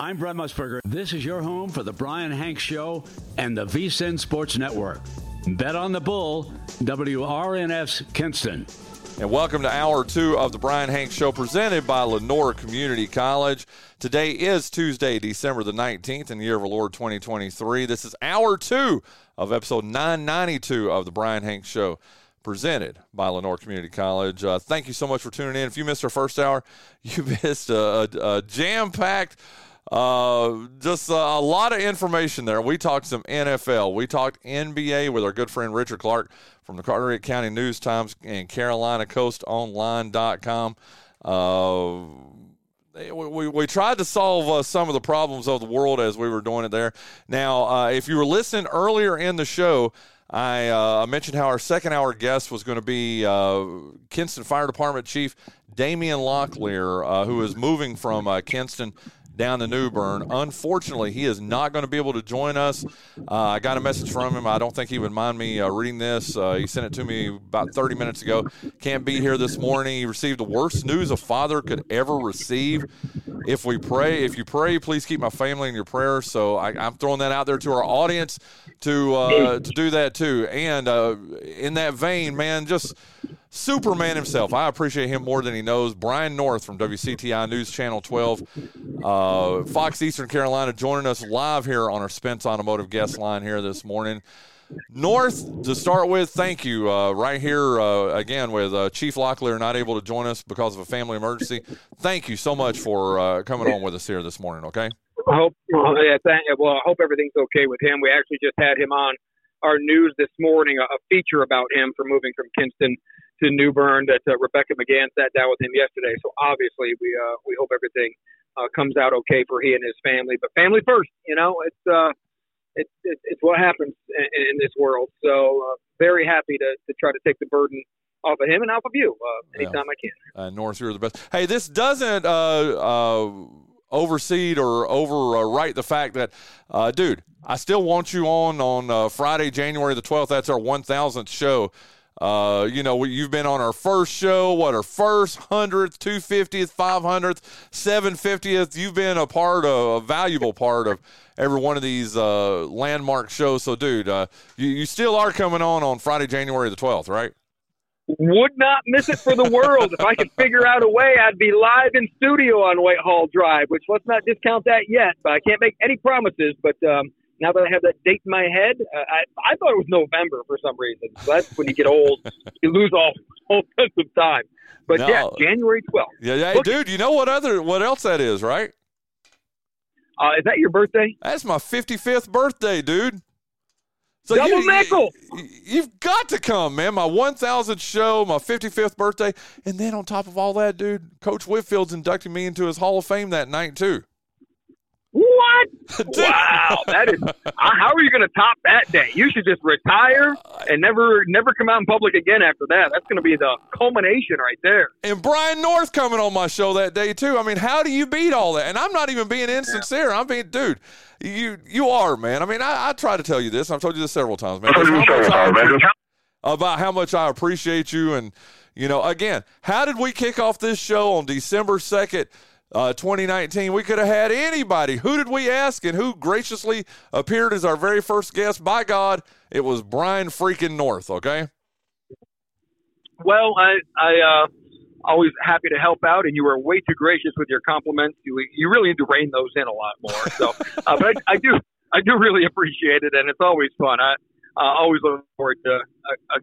I'm Brent Musburger. This is your home for the Brian Hanks Show and the VSIN Sports Network. Bet on the Bull, WRNF's Kinston. And welcome to hour two of the Brian Hanks Show presented by Lenoir Community College. Today is Tuesday, December the 19th in the year of our Lord 2023. This is hour two of episode 992 of the Brian Hanks Show presented by Lenoir Community College. Uh, thank you so much for tuning in. If you missed our first hour, you missed a, a, a jam packed uh, just a lot of information there. We talked some NFL. We talked NBA with our good friend Richard Clark from the Carteret County News Times and CarolinaCoastOnline.com. Uh, we, we, we, tried to solve uh, some of the problems of the world as we were doing it there. Now, uh, if you were listening earlier in the show, I uh, mentioned how our second hour guest was going to be uh, Kinston Fire Department Chief Damian Locklear, uh, who is moving from uh, Kinston down to New Bern. Unfortunately, he is not going to be able to join us. Uh, I got a message from him. I don't think he would mind me uh, reading this. Uh, he sent it to me about 30 minutes ago. Can't be here this morning. He received the worst news a father could ever receive. If we pray, if you pray, please keep my family in your prayers. So I, am throwing that out there to our audience to uh, to do that too. And uh, in that vein, man, just Superman himself. I appreciate him more than he knows. Brian North from WCTI News Channel 12, uh, Fox Eastern Carolina, joining us live here on our Spence Automotive guest line here this morning. North, to start with, thank you. Uh, right here, uh, again, with uh, Chief Locklear not able to join us because of a family emergency. Thank you so much for uh, coming on with us here this morning, okay? I hope, yeah, thank, well, I hope everything's okay with him. We actually just had him on our news this morning, a, a feature about him for moving from Kinston to New Bern that uh, Rebecca McGann sat down with him yesterday. So obviously, we uh, we hope everything uh, comes out okay for he and his family. But family first, you know, it's uh, it's it's, it's what happens in, in this world. So uh, very happy to to try to take the burden off of him and off of you uh, anytime yeah. I can. Uh, North, you're the best. Hey, this doesn't uh, uh, oversee or overwrite the fact that, uh, dude, I still want you on on uh, Friday, January the 12th. That's our 1,000th show. Uh, you know, you've been on our first show, what, our first 100th, 250th, 500th, 750th. You've been a part of, a valuable part of every one of these uh, landmark shows. So, dude, uh, you, you still are coming on on Friday, January the 12th, right? Would not miss it for the world. if I could figure out a way, I'd be live in studio on Whitehall Drive, which let's not discount that yet. But I can't make any promises. But um, now that I have that date in my head, uh, I, I thought it was November for some reason. So that's when you get old, you lose all, all sense of time. But no. yeah, January 12th. Yeah, yeah, dude, you know what other what else that is, right? Uh, is that your birthday? That's my 55th birthday, dude. So Double you, nickel. You've got to come, man. My 1000th show, my 55th birthday. And then on top of all that, dude, Coach Whitfield's inducting me into his Hall of Fame that night, too. What? wow, that is. Uh, how are you going to top that day? You should just retire and never, never come out in public again after that. That's going to be the culmination right there. And Brian North coming on my show that day too. I mean, how do you beat all that? And I'm not even being insincere. I'm being, dude. You you are man. I mean, I, I try to tell you this. I've told you this several times, man. about how much I appreciate you and. You know, again, how did we kick off this show on December 2nd, uh, 2019. We could have had anybody. Who did we ask and who graciously appeared as our very first guest? By God, it was Brian freaking North, okay? Well, I, I, uh, always happy to help out, and you were way too gracious with your compliments. You, you really need to rein those in a lot more. So, uh, but I, I, do, I do really appreciate it, and it's always fun. I uh, always look forward to a, a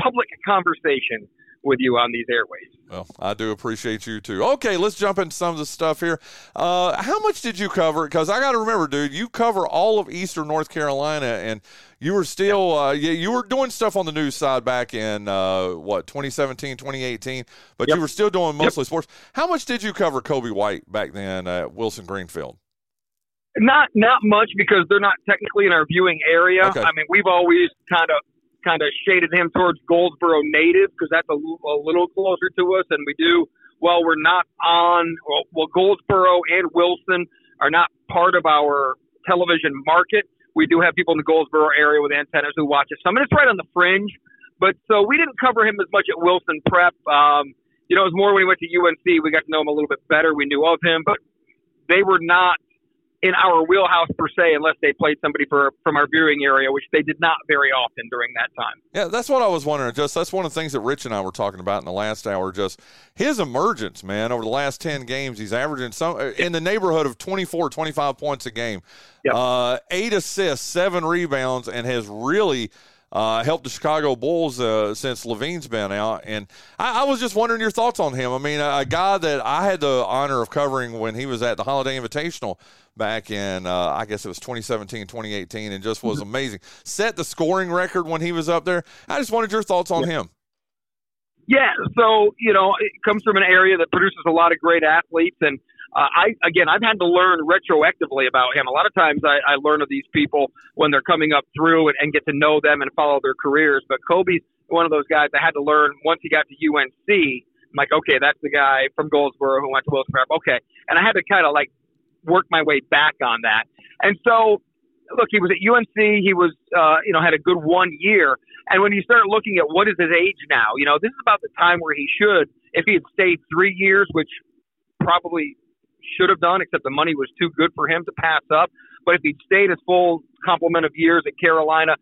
public conversation with you on these airways. Well, I do appreciate you too. Okay, let's jump into some of the stuff here. Uh, how much did you cover? Because I got to remember, dude, you cover all of Eastern North Carolina, and you were still, uh, yeah, you were doing stuff on the news side back in uh, what 2017, 2018, but yep. you were still doing mostly yep. sports. How much did you cover Coby White back then at Wilson Greenfield? Not not much because they're not technically in our viewing area. Okay. I mean, we've always kind of kind of shaded him towards Goldsboro native because that's a, a, little closer to us, and we do. Well, we're not on. Well, well, Goldsboro and Wilson are not part of our television market. We do have people in the Goldsboro area with antennas who watch us. Some, and it's right on the fringe. But so we didn't cover him as much at Wilson Prep. Um, you know, it was more when he went to UNC. We got to know him a little bit better. We knew of him, but they were not in our wheelhouse per se, unless they played somebody for from our viewing area, which they did not very often during that time. Yeah, that's what I was wondering. Just that's one of the things that Rich and I were talking about in the last hour. Just his emergence, man. Over the last ten games, he's averaging some in the neighborhood of 24, 25 points a game, Yep. uh, eight assists, seven rebounds, and has really uh, helped the Chicago Bulls uh, since LaVine's been out. And I, I was just wondering your thoughts on him. I mean, a, a guy that I had the honor of covering when he was at the Holiday Invitational back in, uh, I guess it was 2017, 2018, and just was Mm-hmm. amazing. Set the scoring record when he was up there. I just wanted your thoughts on him. Yeah, so you know, it comes from an area that produces a lot of great athletes, and uh, I again, I've had to learn retroactively about him. A lot of times, I, I learn of these people when they're coming up through and, and get to know them and follow their careers. But Coby's one of those guys I had to learn once he got to UNC. I'm like, okay, that's the guy from Goldsboro who went to Wilson Prep. Okay, and I had to kind of like work my way back on that. And so, look, he was at UNC. He was, uh, you know, had a good one year. And when you start looking at what is his age now, you know, this is about the time where he should, if he had stayed three years, which probably should have done, except the money was too good for him to pass up. But if he'd stayed his full complement of years at Carolina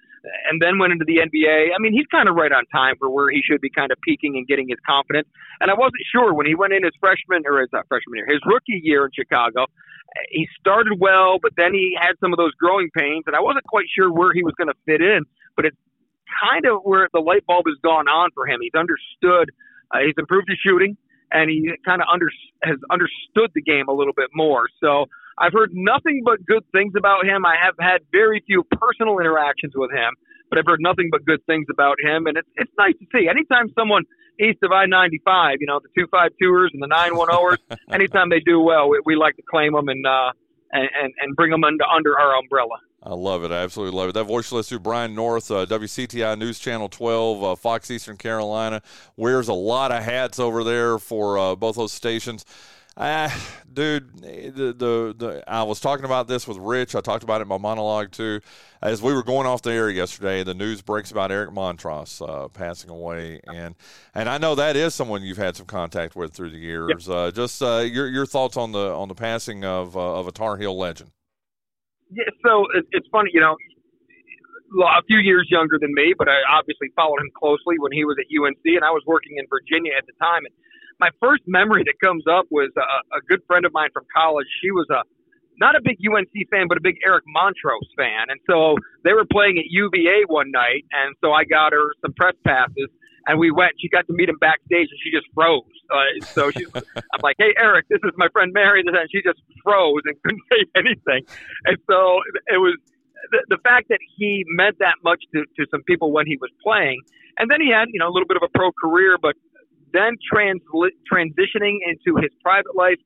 and then went into the NBA, I mean, he's kind of right on time for where he should be kind of peaking and getting his confidence. And I wasn't sure when he went in his freshman or his not freshman year, his rookie year in Chicago. He started well, but then he had some of those growing pains, and I wasn't quite sure where he was going to fit in. But it's kind of where the light bulb has gone on for him. He's understood. Uh, he's improved his shooting, and he kind of under has understood the game a little bit more. So I've heard nothing but good things about him. I have had very few personal interactions with him, but I've heard nothing but good things about him, and it's it's nice to see. Anytime someone east of I-95, you know, the two five tours and the nine one ers, anytime they do well, we, we like to claim them and uh and and, and bring them under under our umbrella. I love it. I absolutely love it. That voice listener, Brian North, uh, WCTI News Channel 12, uh, Fox Eastern Carolina, wears a lot of hats over there for uh, both those stations. Uh, dude, the, the the I was talking about this with Rich. I talked about it in my monologue too. As we were going off the air yesterday, the news breaks about Eric Montross uh, passing away, and and I know that is someone you've had some contact with through the years. Uh, just uh, your your thoughts on the on the passing of uh, of a Tar Heel legend. Yeah, so it, it's funny, you know, a few years younger than me, but I obviously followed him closely when he was at UNC, and I was working in Virginia at the time. And my first memory that comes up was a, a good friend of mine from college. She was a not a big UNC fan, but a big Eric Montross fan, and so they were playing at UVA one night, and so I got her some press passes. And we went. She got to meet him backstage, and she just froze. Uh, so she's, I'm like, "Hey, Eric, this is my friend Mary," and she just froze and couldn't say anything. And so it was the, the fact that he meant that much to, to some people when he was playing, and then he had you know a little bit of a pro career, but then transli- transitioning into his private life,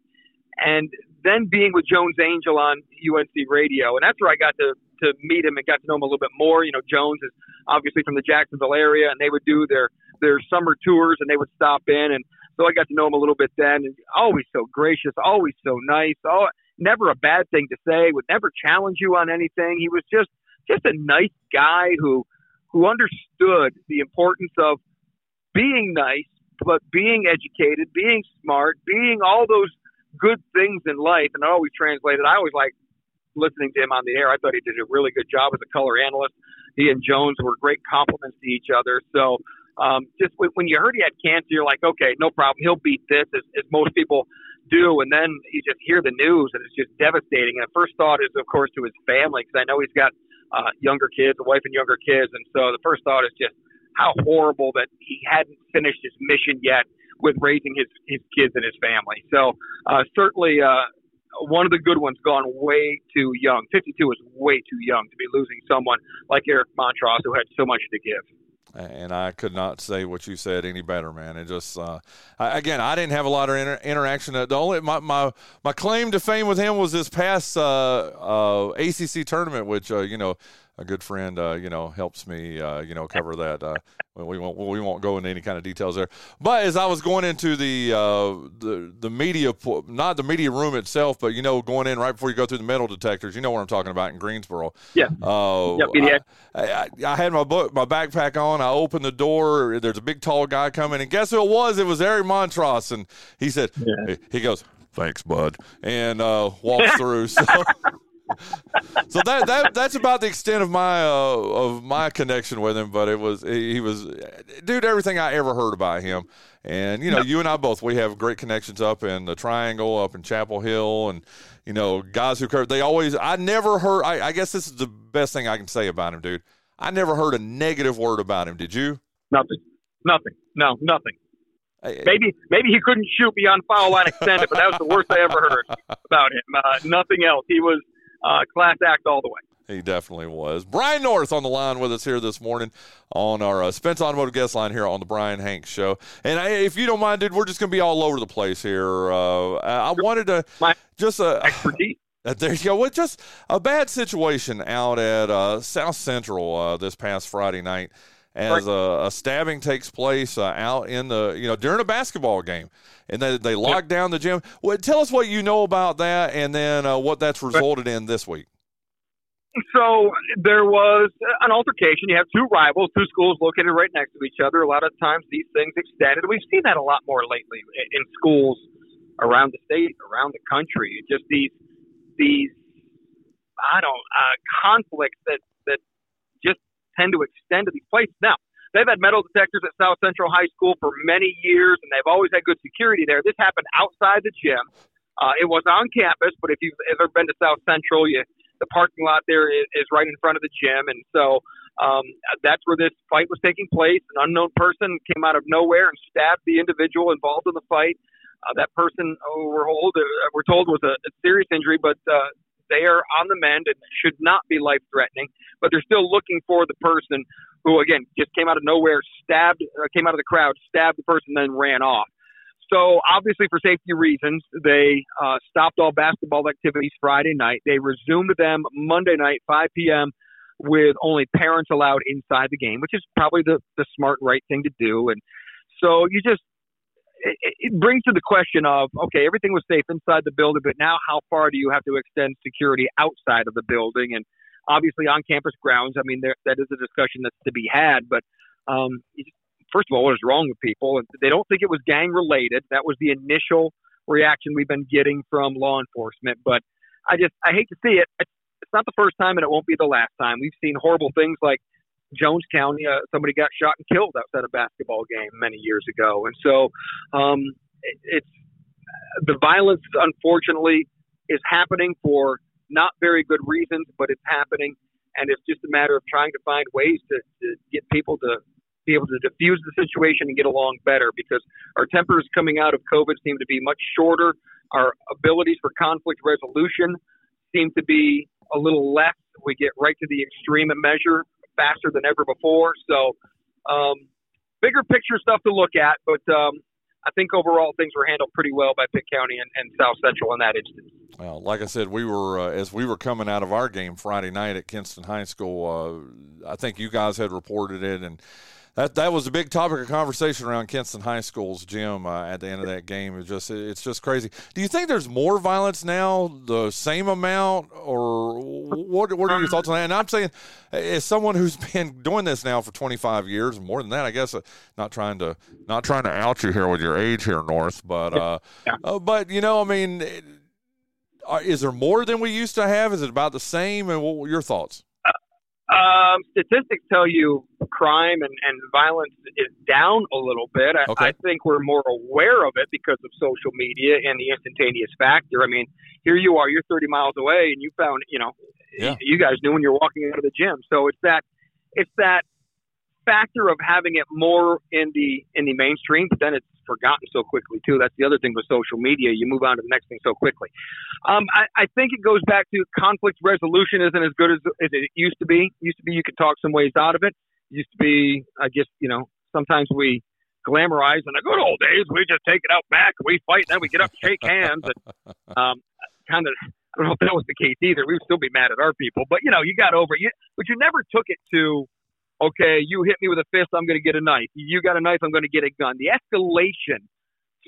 and then being with Jones Angell on UNC radio, and that's where I got to to meet him and got to know him a little bit more. You know, Jones is obviously from the Jacksonville area, and they would do their their summer tours, and they would stop in, and so I got to know him a little bit then. And always so gracious, always so nice. Oh, never a bad thing to say. Would never challenge you on anything. He was just just a nice guy who who understood the importance of being nice, but being educated, being smart, being all those good things in life. And I always translated. I always like listening to him on the air. I thought he did a really good job as a color analyst. He and Jones were great compliments to each other. So um, just when you heard he had cancer, you're like, okay, no problem. He'll beat this, as, as most people do. And then you just hear the news, and it's just devastating. And the first thought is, of course, to his family, because I know he's got uh, younger kids, a wife and younger kids. And so the first thought is just how horrible that he hadn't finished his mission yet with raising his, his kids and his family. So uh, certainly uh, one of the good ones gone way too young. 52 is way too young to be losing someone like Eric Montross who had so much to give and I could not say what you said any better, man. It just uh, I, again, I didn't have a lot of inter- interaction. The only my, my my claim to fame with him was this past uh, uh, ACC tournament, which uh, you know a good friend uh, you know helps me uh, you know cover that. we won't we won't go into any kind of details there. But as I was going into the the the media, not the media room itself, but you know going in right before you go through the metal detectors, you know what I'm talking about in Greensboro. Yeah. Uh, yep, I, I, I had my book, my backpack on. I opened the door. There's a big tall guy coming, and guess who it was? It was Eric Montross, and he said, yeah. he goes, "Thanks, bud," and uh, walks through. So so that, that that's about the extent of my uh, of my connection with him. But it was he was dude everything I ever heard about him. And you know, you and I both we have great connections up in the Triangle, up in Chapel Hill, and you know, guys who cover. They always. I never heard. I, I guess this is the best thing I can say about him, dude. I never heard a negative word about him. Did you? Nothing. Nothing. No, nothing. Maybe maybe he couldn't shoot beyond foul line extended, but that was the worst I ever heard about him. Uh, nothing else. He was uh, class act all the way. He definitely was. Brian North on the line with us here this morning on our uh, Spence Automotive guest line here on the Brian Hanks Show. And I, if you don't mind, dude, we're just going to be all over the place here. Uh, I wanted to My just uh, expertise. There you go. Well, just a bad situation out at uh, South Central uh, this past Friday night as a, a, stabbing takes place uh, out in the you know during a basketball game, and they they lock down the gym. Well, tell us what you know about that, and then uh, what that's resulted in this week. So there was an altercation. You have two rivals, two schools located right next to each other. A lot of times these things extended. We've seen that a lot more lately in schools around the state, around the country. Just these these I don't uh, conflicts that tend to extend to these places. Now, they've had metal detectors at South Central High School for many years, and they've always had good security there. This happened outside the gym. Uh, it was on campus, but if you've ever been to South Central, you the parking lot there is, is right in front of the gym, and so um, that's where this fight was taking place. An unknown person came out of nowhere and stabbed the individual involved in the fight. Uh, that person, oh, we're told, uh, we're told was a, a serious injury, but uh, they are on the mend and should not be life threatening, but they're still looking for the person who, again, just came out of nowhere, stabbed, uh, came out of the crowd, stabbed the person, then ran off. So obviously, for safety reasons, they uh, stopped all basketball activities Friday night. They resumed them Monday night, 5 p.m., with only parents allowed inside the game, which is probably the the smart, right thing to do. And so you just it, it brings to the question of okay, everything was safe inside the building, but now how far do you have to extend security outside of the building? And obviously on campus grounds, I mean, there, that is a discussion that's to be had. But um, first of all, what is wrong with people? They don't think it was gang related. That was the initial reaction we've been getting from law enforcement. But I just I hate to see it. It's, it's not the first time, and it won't be the last time. We've seen horrible things like Jones County, uh, somebody got shot and killed outside a basketball game many years ago, and so um, it, it's the violence. Unfortunately, is happening for not very good reasons, but it's happening, and it's just a matter of trying to find ways to, to get people to be able to diffuse the situation and get along better because our tempers coming out of COVID seem to be much shorter. Our abilities for conflict resolution seem to be a little less. We get right to the extreme measure faster than ever before. So, um, bigger picture stuff to look at, but um, I think overall things were handled pretty well by Pitt County and, and South Central in that instance. Well, like I said, we were uh, as we were coming out of our game Friday night at Kinston High School. Uh, I think you guys had reported it, and that that was a big topic of conversation around Kinston High School's gym uh, at the end of that game. It's just it's just crazy. Do you think there's more violence now, the same amount, or what? What are your thoughts on that? And I'm saying, as someone who's been doing this now for 25 years, more than that, I guess. Uh, not trying to not trying to out you here with your age here, North, but uh, yeah. uh but you know, I mean. Uh, is there more than we used to have? Is it about the same? And what were your thoughts? Um, statistics tell you crime and, and violence is down a little bit. I, okay. I think we're more aware of it because of social media and the instantaneous factor. I mean, here you are, you're 30 miles away, and you found, you know, yeah. you guys knew when you're walking out of the gym. So it's that, it's that factor of having it more in the in the mainstream, but then it's forgotten so quickly too. That's the other thing with social media. You move on to the next thing so quickly. Um, I, I think it goes back to conflict resolution isn't as good as, as it used to be. It used to be you could talk some ways out of it. it used to be, I guess, you know, sometimes we glamorize in the good old days. We just take it out back, we fight, and then we get up, and shake hands, and um, kind of. I don't know if that was the case either. We would still be mad at our people, but you know, you got over it. But you never took it to okay, you hit me with a fist, I'm going to get a knife. You got a knife, I'm going to get a gun. The escalation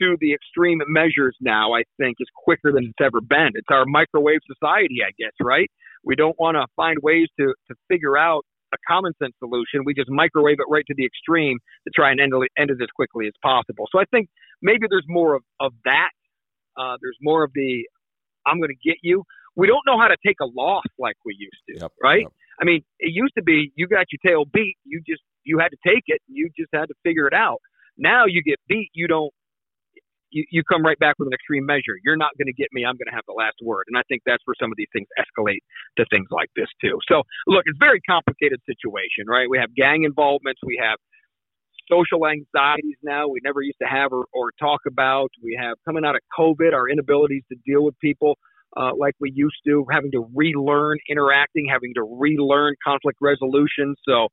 to the extreme measures now, I think, is quicker than it's ever been. It's our microwave society, I guess, right? We don't want to find ways to, to figure out a common sense solution. We just microwave it right to the extreme to try and end, end it as quickly as possible. So I think maybe there's more of, of that. Uh, there's more of the I'm going to get you we don't know how to take a loss like we used to, Yep, right? yep. I mean, it used to be you got your tail beat, you just you had to take it, you just had to figure it out. Now you get beat, you don't you, you come right back with an extreme measure. You're not going to get me. I'm going to have the last word. And I think that's where some of these things escalate to things like this too. So look, it's a very complicated situation, right? We have gang involvements. We have social anxieties now we never used to have or, or talk about. We have coming out of COVID, our inabilities to deal with people uh, like we used to, having to relearn interacting, having to relearn conflict resolution. So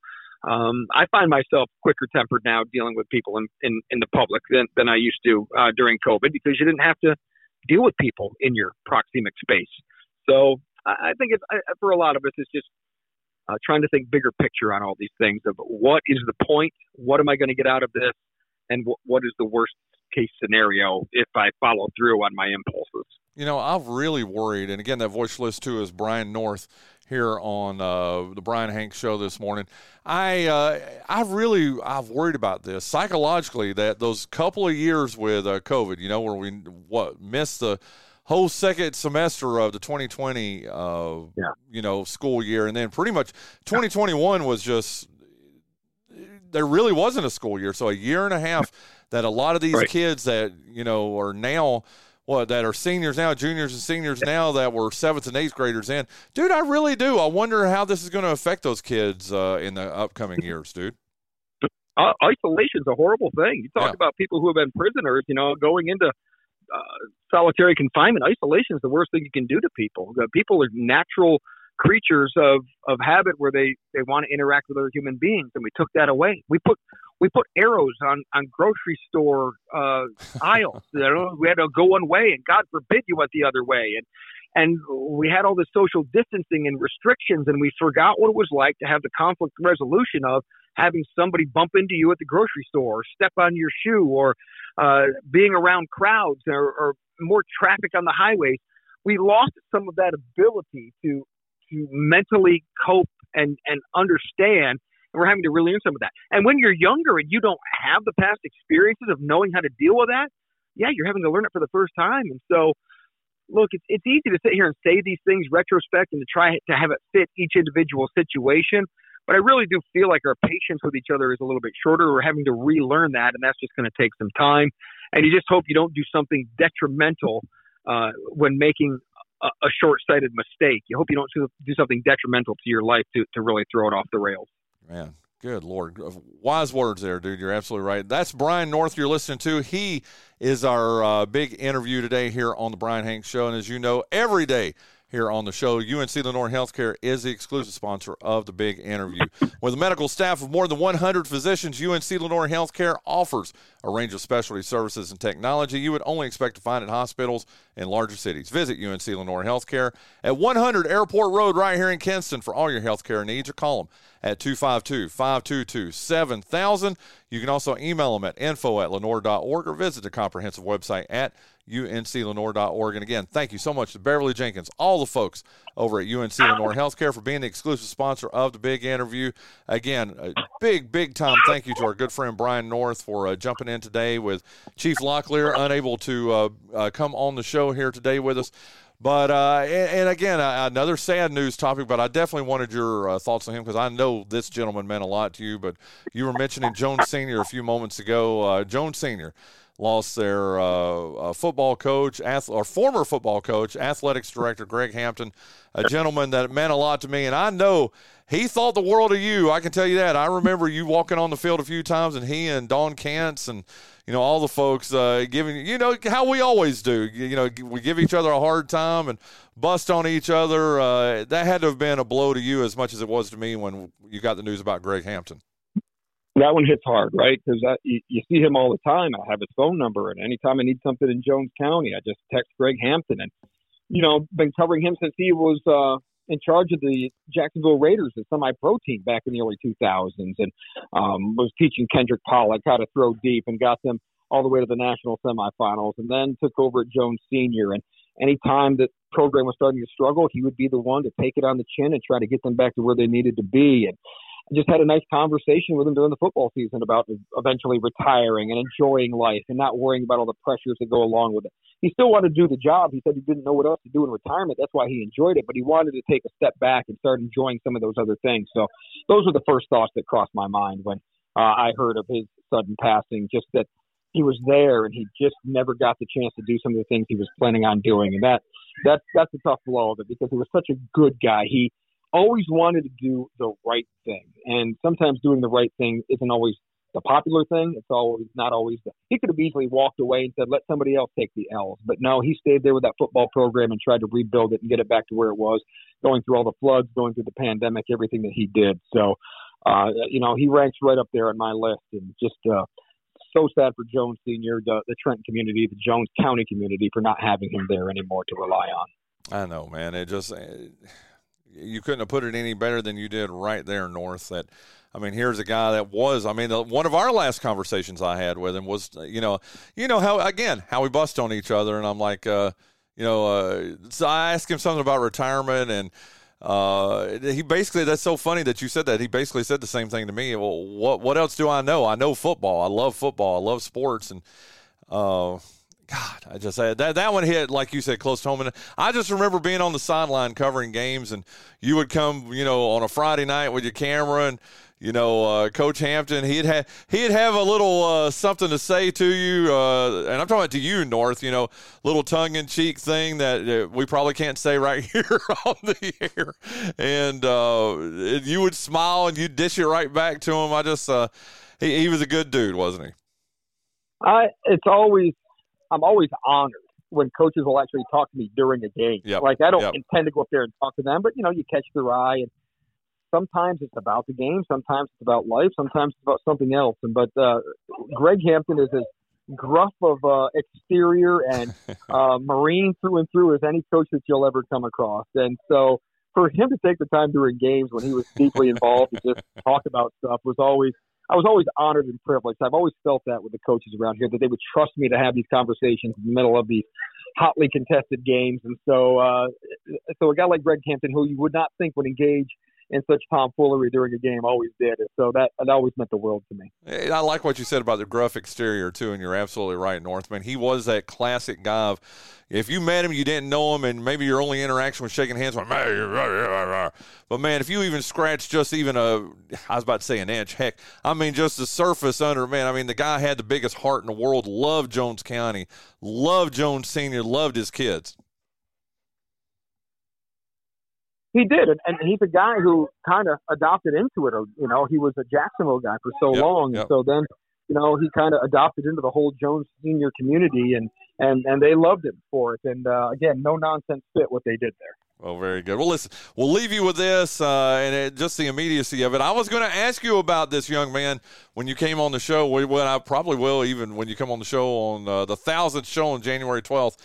um, I find myself quicker tempered now dealing with people in, in, in the public than, than I used to uh, during COVID because you didn't have to deal with people in your proxemic space. So I, I think it's, I, for a lot of us, it's just uh, trying to think bigger picture on all these things of what is the point, what am I going to get out of this, and wh- what is the worst case scenario if I follow through on my impulses. You know, I've really worried, and again, that voice list too is Brian North here on uh, the Brian Hanks show this morning. I uh, I've really I've worried about this psychologically that those couple of years with uh, COVID, you know, where we what missed the whole second semester of the 2020 uh, Yeah. you know school year, and then pretty much 2021 was just there really wasn't a school year, so a year and a half that a lot of these Right. kids that you know are now what that are seniors now, juniors and seniors now that were seventh and eighth graders in. Dude, I really do. I wonder how this is going to affect those kids uh, in the upcoming years, dude. uh, isolation's a horrible thing. You talk Yeah. about people who have been prisoners, you know, going into uh, solitary confinement. Isolation is the worst thing you can do to people. People are natural creatures of of habit where they they want to interact with other human beings, and we took that away. We put we put arrows on on grocery store uh, aisles. you know, we had to go one way, and God forbid you went the other way, and and we had all this social distancing and restrictions, and we forgot what it was like to have the conflict resolution of having somebody bump into you at the grocery store, or step on your shoe, or uh, being around crowds, or, or more traffic on the highways. We lost some of that ability to mentally cope and and understand. And we're having to relearn some of that. And when you're younger and you don't have the past experiences of knowing how to deal with that, yeah, you're having to learn it for the first time. And so, look, it's it's easy to sit here and say these things retrospect and to try to have it fit each individual situation. But I really do feel like our patience with each other is a little bit shorter. We're having to relearn that, and that's just going to take some time. And you just hope you don't do something detrimental uh, when making a, short-sighted mistake. You hope you don't do do something detrimental to your life to, to really throw it off the rails. Man, good lord, wise words there, dude. You're absolutely right. That's Brian North. You're listening to. He is our uh, big interview today here on the Brian Hanks Show, and as you know, every day here on the show, UNC Lenoir Healthcare is the exclusive sponsor of the big interview. With a medical staff of more than 100 physicians, UNC Lenoir Healthcare offers a range of specialty services and technology you would only expect to find at hospitals in larger cities. Visit UNC Lenoir Healthcare at 100 Airport Road right here in Kinston for all your healthcare needs or call them at 252 522 7000. You can also email them at info at lenoir.org or visit the comprehensive website at unclenoir.org. And again, thank you so much to Beverly Jenkins, all the folks over at UNC Lenoir Healthcare for being the exclusive sponsor of the big interview. Again, a big, big time thank you to our good friend Brian North for uh, jumping in today with Chief Locklear, unable to uh, uh, come on the show here today with us. But uh, and, and again, uh, another sad news topic. But I definitely wanted your uh, thoughts on him because I know this gentleman meant a lot to you. But you were mentioning Jones Senior a few moments ago. Uh, Jones Senior lost their uh, uh, football coach, ath- or former football coach, athletics director Greg Hampton, a gentleman that meant a lot to me, and I know he thought the world of you. I can tell you that. I remember you walking on the field a few times, and he and Don Kantz and you know all the folks uh, giving you know how we always do. You, know we give each other a hard time and bust on each other. Uh, that had to have been a blow to you as much as it was to me when you got the news about Greg Hampton. That one hits hard, right? Because you, you see him all the time. I have his phone number, and anytime I need something in Jones County, I just text Greg Hampton. And you know, been covering him since he was uh, in charge of the Jacksonville Raiders, the semi-pro team back in the early 2000s, and um, was teaching Kendrick Pollock how to throw deep, and got them all the way to the national semifinals, and then took over at Jones Senior. And anytime that program was starting to struggle, he would be the one to take it on the chin and try to get them back to where they needed to be. And just had a nice conversation with him during the football season about eventually retiring and enjoying life and not worrying about all the pressures that go along with it. He still wanted to do the job. He said he didn't know what else to do in retirement. That's why he enjoyed it, but he wanted to take a step back and start enjoying some of those other things. So those were the first thoughts that crossed my mind when uh, I heard of his sudden passing. Just that he was there and he just never got the chance to do some of the things he was planning on doing, and that that's that's a tough blow of it because he was such a good guy. He always wanted to do the right thing, and sometimes doing the right thing isn't always the popular thing. It's always not always. The, he could have easily walked away and said, "Let somebody else take the L's," but no, he stayed there with that football program and tried to rebuild it and get it back to where it was. Going through all the floods, going through the pandemic, everything that he did. So, uh, you know, he ranks right up there on my list, and just. Uh, so sad for Jones Senior, the, the Trenton community, the Jones County community, for not having him there anymore to rely on. I know, man. It just you couldn't have put it any better than you did right there, North. That I mean, here's a guy that was. I mean, the, one of our last conversations I had with him was, you know, you know how again how we bust on each other, and I'm like, uh, you know, uh, so I asked him something about retirement and uh, he basically that's so funny that you said that. He basically said the same thing to me. Well, what what else do I know? I know football. I love football. I love sports, and uh, God, I just that that one hit like you said close to home. And I just remember being on the sideline covering games, and you would come, you know, on a Friday night with your camera and you know, uh, Coach Hampton, he'd have he'd have a little uh, something to say to you, uh, and I'm talking to you, North. You know, little tongue in cheek thing that uh, we probably can't say right here on the air, and uh, you would smile and you'd dish it right back to him. I just uh, he he was a good dude, wasn't he? I it's always I'm always honored when coaches will actually talk to me during a game. Yep. Like I don't Yep. intend to go up there and talk to them, but you know, you catch their eye and sometimes it's about the game, sometimes it's about life, sometimes it's about something else. And but uh Greg Hampton is as gruff of uh exterior and uh marine through and through as any coach that you'll ever come across. And so for him to take the time during games when he was deeply involved to just talk about stuff was always I was always honored and privileged. I've always felt that with the coaches around here that they would trust me to have these conversations in the middle of these hotly contested games. And so, uh, so a guy like Greg Hampton, who you would not think would engage in such tomfoolery during a game, always did. And so that that always meant the world to me. And I like what you said about the gruff exterior too, and you're absolutely right, Northman. He was that classic guy of if you met him, you didn't know him, and maybe your only interaction was shaking hands. With, but man, if you even scratch just even a, I was about to say an inch, heck, I mean just the surface under, man. I mean the guy had the biggest heart in the world. Loved Jones County, loved Jones Senior, loved his kids. He did, and, and he's a guy who kind of adopted into it. Or, you know, he was a Jacksonville guy for so Yep, long, yep. and so then, you know, he kind of adopted into the whole Jones Senior community, and and and they loved him for it. And uh, again, no nonsense fit what they did there. Well, very good. Well, listen, we'll leave you with this uh, and it, just the immediacy of it. I was going to ask you about this young man when you came on the show. We, well, I probably will even when you come on the show on uh, the thousandth show on January twelfth.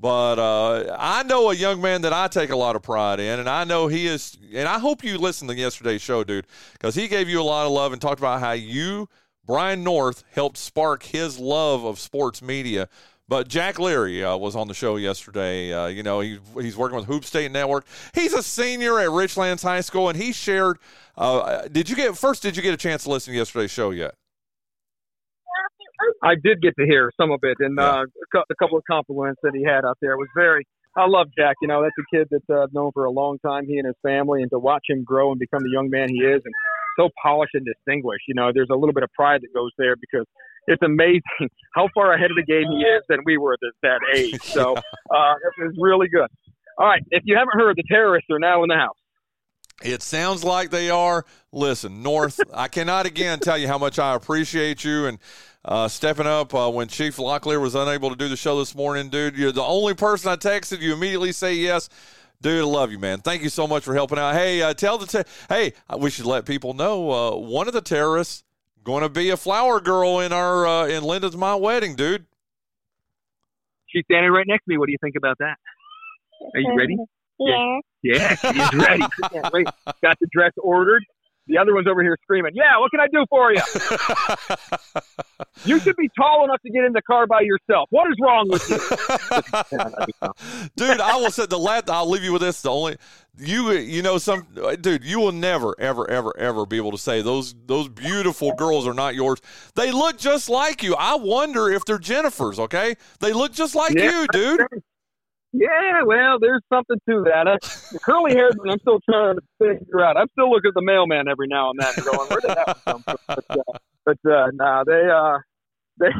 But uh, I know a young man that I take a lot of pride in, and I know he is. And I hope you listened to yesterday's show, dude, because he gave you a lot of love and talked about how you, Brian North, helped spark his love of sports media. But Jack Leary uh, was on the show yesterday. Uh, you know, he, he's working with Hoop State Network. He's a senior at Richlands High School, and he shared. Uh, did you get first? Did you get a chance to listen to yesterday's show yet? I did get to hear some of it, and uh, a a couple of compliments that he had out there It was very. I love Jack. You know, that's a kid that uh, I've known for a long time. He and his family, and to watch him grow and become the young man he is, and so polished and distinguished. You know, there's a little bit of pride that goes there because it's amazing how far ahead of the game he is than we were at that age. So uh, it was really good. All right, if you haven't heard, the terrorists are now in the house. It sounds like they are. Listen, North, I cannot again tell you how much I appreciate you and uh, stepping up uh, when Chief Locklear was unable to do the show this morning, dude. You're the only person I texted. You immediately say yes. Dude, I love you, man. Thank you so much for helping out. Hey, uh, tell the te- hey, we should let people know uh, one of the terrorists going to be a flower girl in our uh, in Linda's my wedding, dude. She's standing right next to me. What do you think about that? Are you ready? Yeah. Yeah, she's ready. Can't wait. Got the dress ordered. The other one's over here screaming, "Yeah, what can I do for you?" you should be tall enough to get in the car by yourself. What is wrong with you, dude? I will say the last. I'll leave you with this. The only you you know some dude. You will never ever ever ever be able to say those those beautiful girls are not yours. They look just like you. I wonder if they're Jennifer's. Okay, they look just like yeah. you, dude. Yeah, well, there's something to that. I, the curly one, I'm still trying to figure out. I'm still looking at the mailman every now and then, going, "Where did that come from?" But, uh, but uh, nah, they uh, they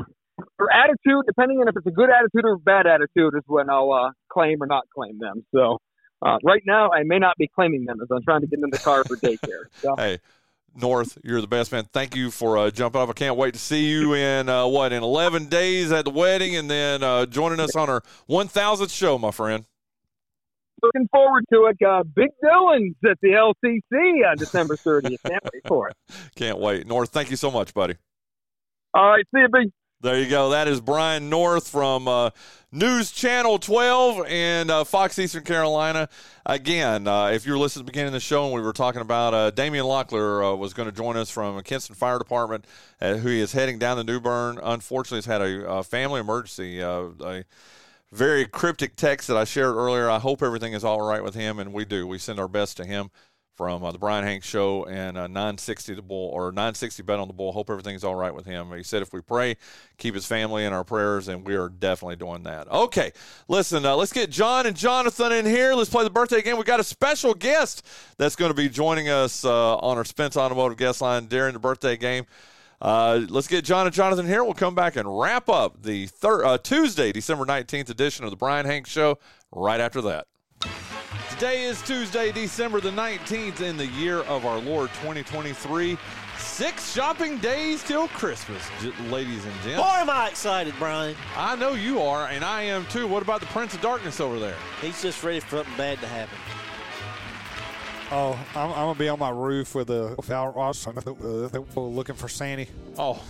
for attitude, depending on if it's a good attitude or a bad attitude, is when I'll uh, claim or not claim them. So uh, right now, I may not be claiming them as I'm trying to get them in the car for daycare. So. hey, North, you're the best man. Thank you for uh, jumping off. I can't wait to see you in uh, what in 11 days at the wedding, and then uh, joining us on our 1,000th show, my friend. Looking forward to it. Uh, Big Dylan's at the LCC on December 30th. Can't wait for it. Can't wait. North, thank you so much, buddy. All right, see you, Big. There you go. That is Brian North from uh, News Channel 12 and uh, Fox Eastern Carolina. Again, uh, if you were listening at the beginning of the show and we were talking about uh, Damian Locklear uh, was going to join us from Kinston Fire Department, uh, who is heading down to New Bern. Unfortunately, has had a, a family emergency. a very cryptic text that I shared earlier. I hope everything is all right with him, and we do. We send our best to him from uh, the Brian Hanks Show and uh, 960 the Bull or 960 Bet on the Bull. Hope everything's all right with him. He said if we pray, keep his family in our prayers, and we are definitely doing that. Okay, listen, uh, let's get Jon and Jonathan in here. Let's play the birthday game. We got a special guest that's going to be joining us uh, on our Spence Automotive guest line during the birthday game. Uh, let's get Jon and Jonathan here. We'll come back and wrap up the thir- uh, Tuesday, December 19th edition of the Brian Hanks Show right after that. Today is Tuesday, December the 19th in the year of our Lord 2023. Six shopping days till Christmas, ladies and gentlemen. Boy, am I excited, Brian. I know you are, and I am too. What about the Prince of Darkness over there? He's just ready for something bad to happen. Oh, I'm, I'm gonna be on my roof with a looking for Sandy. Oh,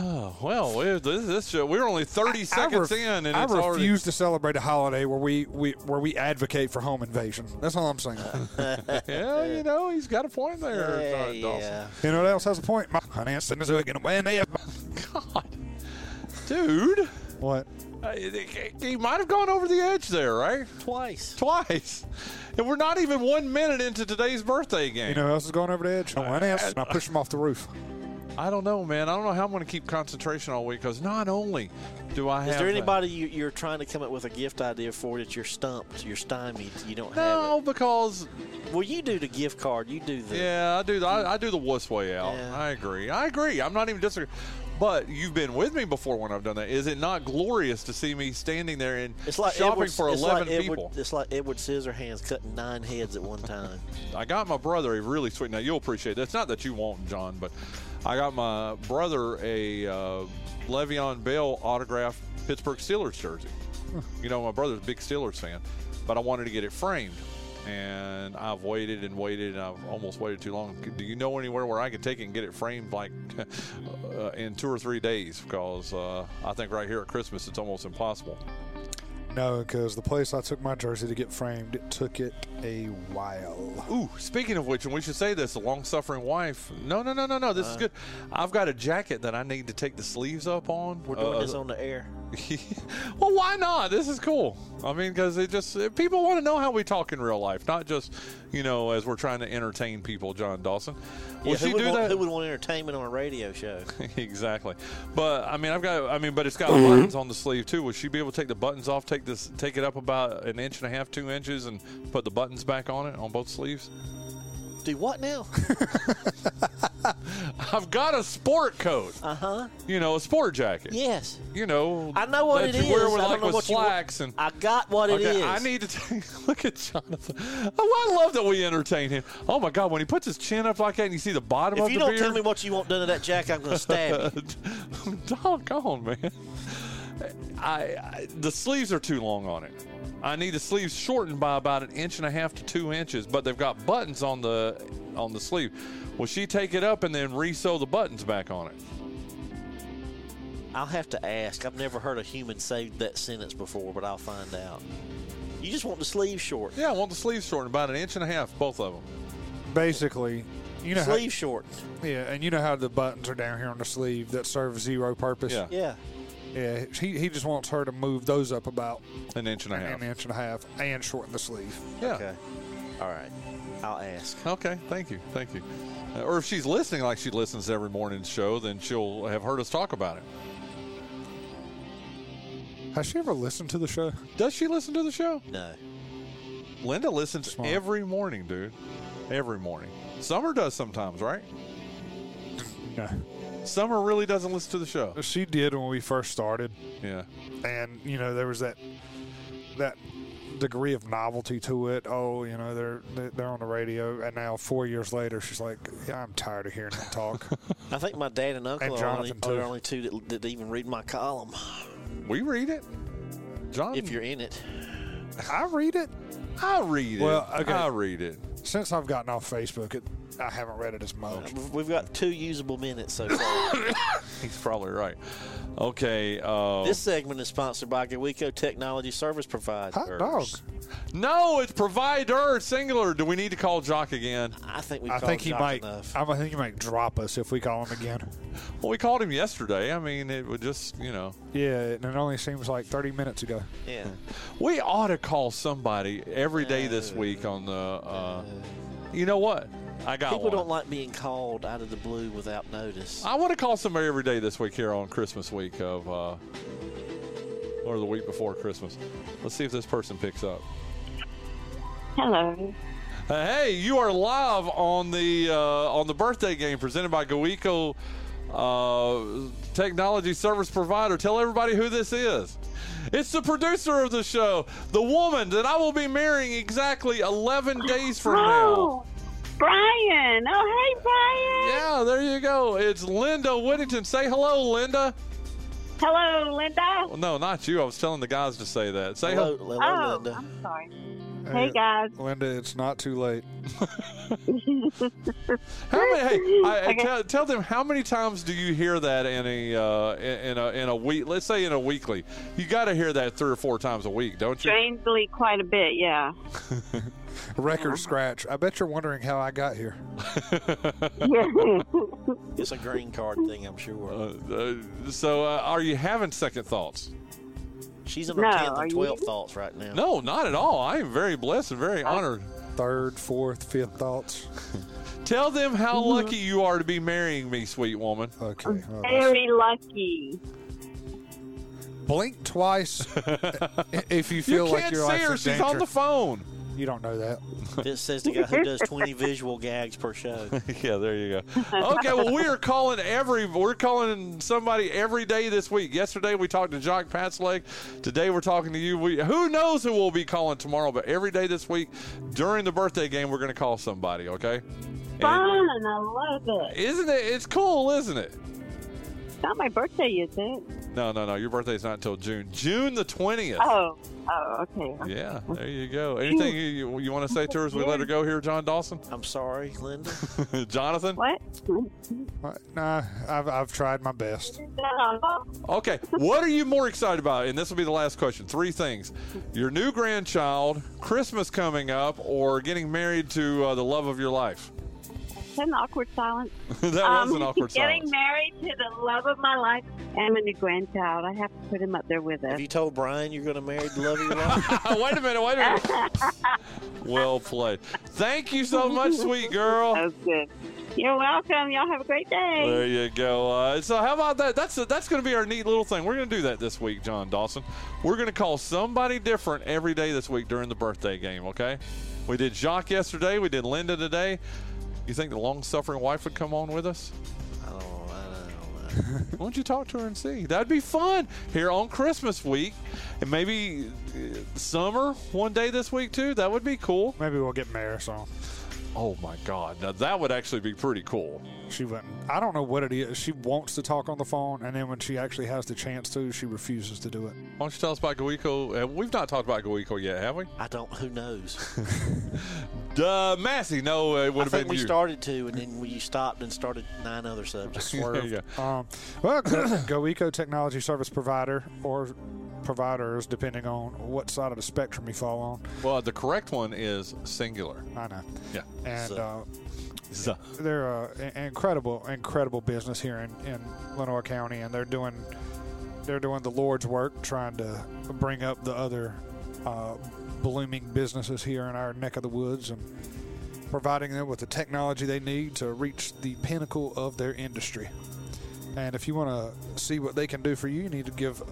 Oh, well, this, this show, we're only 30 I, seconds I ref, in, and I refuse already... to celebrate a holiday where we, we where we advocate for home invasion. That's all I'm saying. yeah, you know, he's got a point there. Yeah, yeah. You know what else has a point? My honey, God, dude. What? Uh, he might have gone over the edge there, right? Twice. Twice. And we're not even one minute into today's birthday game. You know who else is going over the edge? No one else. And I push him off the roof. I don't know, man. I don't know how I'm going to keep concentration all week because not only do I have. Is there anybody you, you're trying to come up with a gift idea for that you're stumped, you're stymied, you don't have No, because. Well, you do the gift card. You do the. Yeah, I do. The, I, I do the wuss way out. Yeah. I agree. I agree. I'm not even disagreeing. But you've been with me before when I've done that. Is it not glorious to see me standing there and it's like shopping Edward, for 11 like people? it's like Edward Scissorhands cutting nine heads at one time. I got my brother a really sweet. Now you'll appreciate that. It's not that you want, Jon, but I got my brother a uh, Le'Veon Bell autographed Pittsburgh Steelers jersey. You know, my brother's a big Steelers fan, but I wanted to get it framed. And I've waited and waited, and I've almost waited too long. Do you know anywhere where I could take it and get it framed like uh, in two or three days? Because uh, I think right here at Christmas it's almost impossible. No, because the place I took my jersey to get framed, it took it a while. Ooh, speaking of which, and we should say this, a long-suffering wife. No, no, no, no, no. This uh, is good. I've got a jacket that I need to take the sleeves up on. We're doing uh, this on the air. well, why not? This is cool. I mean, because it just people want to know how we talk in real life, not just you know as we're trying to entertain people. John Dawson. Will yeah, she do want, that? Who would want entertainment on a radio show? exactly. But I mean, I've got. I mean, but it's got mm-hmm. buttons on the sleeve too. Would she be able to take the buttons off, take this, take it up about an inch and a half, two inches, and put the buttons back on it on both sleeves? Do what now? I've got a sport coat. Uh huh. You know, a sport jacket. Yes. You know, I know what it is. Wear with, like with slacks and. I got what okay, it is. I need to take, look at Jonathan. Oh, I love that we entertain him. Oh my God, when he puts his chin up like that and you see the bottom if of the beard. If you don't tell me what you want done to that jacket, I'm going to stab you. Doggone, man. I, I the sleeves are too long on it. I need the sleeves shortened by about an inch and a half to two inches, but they've got buttons on the on the sleeve. Will she take it up and then resew the buttons back on it? I'll have to ask. I've never heard a human say that sentence before, but I'll find out. You just want the sleeves short. Yeah, I want the sleeves shortened about an inch and a half, both of them. Basically, you know how, Sleeve short. yeah, and you know how the buttons are down here on the sleeve that serve zero purpose. Yeah. Yeah. Yeah. He he just wants her to move those up about An inch and a half. an inch and a half and shorten the sleeve. Yeah. Okay. All right. I'll ask. Okay, thank you, thank you. Uh, or if she's listening like she listens to every morning's show, then she'll have heard us talk about it. Has she ever listened to the show? Does she listen to the show? No. Linda listens Smart. every morning, dude. Every morning. Summer does sometimes, right? No. Summer really doesn't listen to the show. She did when we first started, Yeah. and you know there was that that degree of novelty to it. Oh, you know they're they're on the radio, and now four years later, she's like, "Yeah, I'm tired of hearing them talk." I think my dad and uncle And are only, Jonathan, are the only two that, that even read my column. We read it. Jon, If you're in it. I read it. I read it. Well, okay. I read it. Since I've gotten off Facebook, it, I haven't read it as much. We've got two usable minutes so far. He's probably right. Okay. Uh, this segment is sponsored by GoEco Technology Service Providers. Hot dog. no, it's provider singular. Do we need to call Jock again? I think we I think he Jock might. enough. I think he might drop us if we call him again. Well, we called him yesterday. I mean, it would just, you know, Yeah, and it only seems like 30 minutes ago. Yeah. we ought to call somebody every day this week on the. Uh, you know what? I got People one. don't like being called out of the blue without notice. I want to call somebody every day this week here on Christmas week of, uh, or the week before Christmas. Let's see if this person picks up. Hello. Uh, hey, you are live on the uh, on the birthday game presented by GoEco uh, Technology Service Provider. Tell everybody who this is. It's the producer of the show, the woman that I will be marrying exactly 11 days from now. Brian. Oh, hey, Brian. Yeah, there you go. It's Linda Whittington. Say hello, Linda. Hello, Linda. Well, no, not you. I was telling the guys to say that. Say Hello, hello. hello, Oh, Linda. I'm sorry. Hey, guys. Linda, it's not too late. How many? Hey, I, I Okay. tell, tell them how many times do you hear that in a uh, in, in a in a week? Let's say in a weekly. You got to hear that three or four times a week, don't you? Strangely, quite a bit, yeah. Record scratch. I bet you're wondering how I got here. It's a green card thing, I'm sure. Uh, uh, so, uh, are you having second thoughts? She's in her No, 10th are and you? 12th thoughts right now. No, not at all. I am very blessed and very honored. Third, fourth, fifth thoughts. Tell them how lucky you are to be marrying me, sweet woman. Okay. well, Very lucky. blink twice if you You feel like you can't your see her. in She's danger. on the phone. You don't know that. This says the guy who does 20 visual gags per show. yeah, there you go. Okay, well, we are calling every we're calling somebody every day this week. Yesterday we talked to Jock Patzleg. Today we're talking to you. We who knows who we'll be calling tomorrow, but every day this week during the birthday game we're going to call somebody. Okay? And Fun. I love it. isn't it? It's cool, isn't it? Not my birthday, is it? No, no, no. Your birthday's not until June. June the twentieth. Oh. Oh, okay. Yeah, there you go. Anything you, you want to say to her as we let her go here, Jon Dawson? I'm sorry, Linda. Jonathan? What? Nah, I've, I've tried my best. Okay, what are you more excited about? And this will be the last question. Three things: your new grandchild, Christmas coming up, or getting married to uh, the love of your life. An awkward silence. that was Um, an awkward Getting silence. married to the love of my life and my new grandchild. I have to put him up there with us. Have you told Brian you're going to marry the love of your life? wait a minute, wait a minute. well played. Thank you so much, sweet girl. Oh, good. You're welcome. Y'all have a great day. There you go. Uh, so how about that? That's that's going to be our neat little thing. We're going to do that this week, Jon Dawson. We're going to call somebody different every day this week during the birthday game. Okay? We did Jacques yesterday. We did Linda today. You think the long-suffering wife would come on with us? I don't know. I don't know. Why don't you talk to her and see? That'd be fun here on Christmas week, and maybe uh, summer one day this week too. That would be cool. Maybe we'll get Maris on. Oh my God! Now that would actually be pretty cool. She wouldn't. I don't know what it is. She wants to talk on the phone, and then when she actually has the chance to, she refuses to do it. Why don't you tell us about GoEco? Uh, we've not talked about GoEco yet, have we? I don't. Who knows? Duh, Massey. No, it would I have think been we you. started to, and then we stopped and started nine other subjects. There you go. Um, well, go, go Technology Service Provider or providers depending on what side of the spectrum you fall on. Well, the correct one is singular. I know. Yeah. And So- uh, So, they're uh, an incredible, incredible business here in, in Lenoir County, and they're doing they're doing the Lord's work, trying to bring up the other uh, blooming businesses here in our neck of the woods, and providing them with the technology they need to reach the pinnacle of their industry. And if you want to see what they can do for you, you need to give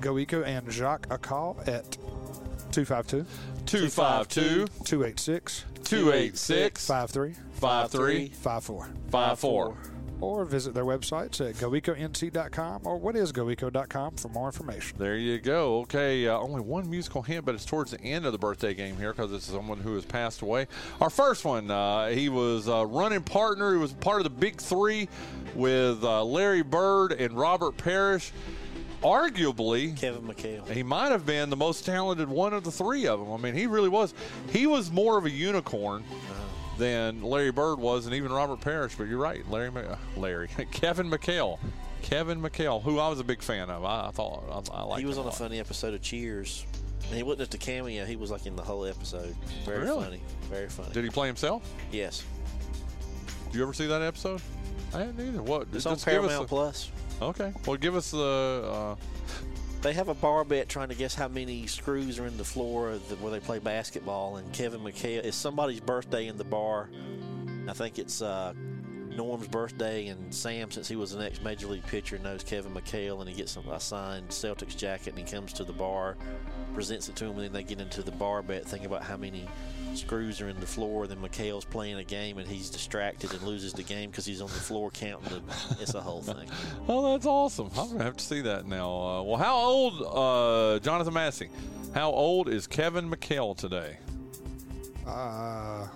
GoEco and Jacques a call at 252 252 286 286 53 53 54 54. or visit their websites at goeconc.com or what is goeco.com for more information. There you go. Okay, uh, only one musical hint, but it's towards the end of the birthday game here because it's someone who has passed away. Our first one, uh, he was a running partner. He was part of the Big Three with uh, Larry Bird and Robert Parrish. Arguably, Kevin McHale. he might have been the most talented one of the three of them. I mean, he really was. He was more of a unicorn than Larry Bird was, and even Robert Parrish. But you're right, Larry, uh, Larry, Kevin McHale, Kevin McHale, who I was a big fan of. I, I thought I, I liked. He was on a funny episode of Cheers. And he wasn't just a cameo, he was like in the whole episode. Very Really? funny. Very funny. Did he play himself? yes. Do you ever see that episode? I didn't either. What? It's on Paramount a- Plus. Okay. Well, give us the. Uh, They have a bar bet trying to guess how many screws are in the floor where they play basketball. And Kevin McHale, it's somebody's birthday in the bar. I think it's uh, Norm's birthday, and Sam, since he was the next major league pitcher, knows Kevin McHale, and he gets a signed Celtics jacket, and he comes to the bar, presents it to him, and then they get into the bar bet, thinking about how many screws are in the floor. Then McHale's playing a game, and he's distracted and loses the game because he's on the floor counting the. It's a whole thing. oh, that's awesome. I'm gonna have to see that now. Uh, well, how old, uh, Jonathan Massey? How old is Kevin McHale today? Uh,